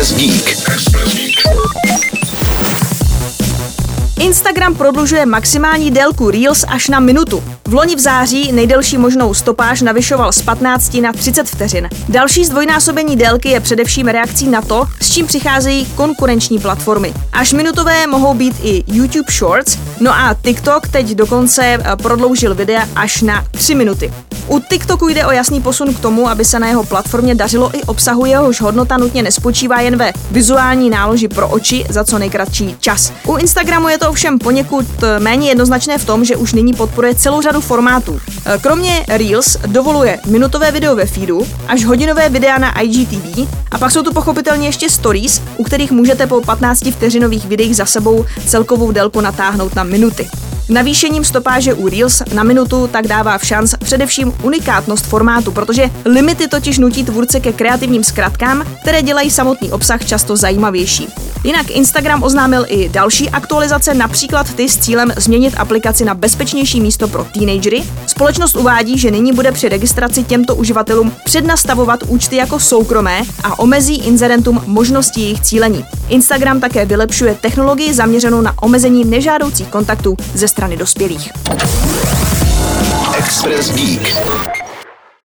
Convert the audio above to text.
Express Geek. Instagram prodlužuje maximální délku Reels až na minutu. V loni v září nejdelší možnou stopáž navyšoval z 15 na 30 vteřin. Další zdvojnásobení délky je především reakcí na to, s čím přicházejí konkurenční platformy. Až minutové mohou být i YouTube Shorts, no a TikTok teď dokonce eh, prodloužil videa až na 3 minuty. U TikToku jde o jasný posun k tomu, aby se na jeho platformě dařilo i obsahu, jehož hodnota nutně nespočívá jen ve vizuální náloži pro oči za co nejkratší čas. U Instagramu je to ovšem poněkud eh, méně jednoznačné v tom, že už nyní podporuje celou řadu formátů. Eh, kromě Reels dovoluje minutové video ve feedu, až hodinové videa na IGTV a pak jsou tu pochopitelně ještě stories, u kterých můžete po 15 vteřinových videích za sebou celkovou délku natáhnout na minuty. Navýšením stopáže u Reels na minutu tak dává v šanc především unikátnost formátu, protože limity totiž nutí tvůrce ke kreativním zkratkám, které dělají samotný obsah často zajímavější. Jinak Instagram oznámil i další aktualizace, například ty s cílem změnit aplikaci na bezpečnější místo pro teenagery. Společnost uvádí, že nyní bude při registraci těmto uživatelům přednastavovat účty jako soukromé a omezí inzerentům možnosti jejich cílení. Instagram také vylepšuje technologii zaměřenou na omezení nežádoucích kontaktů ze strany dospělých. Express Geek.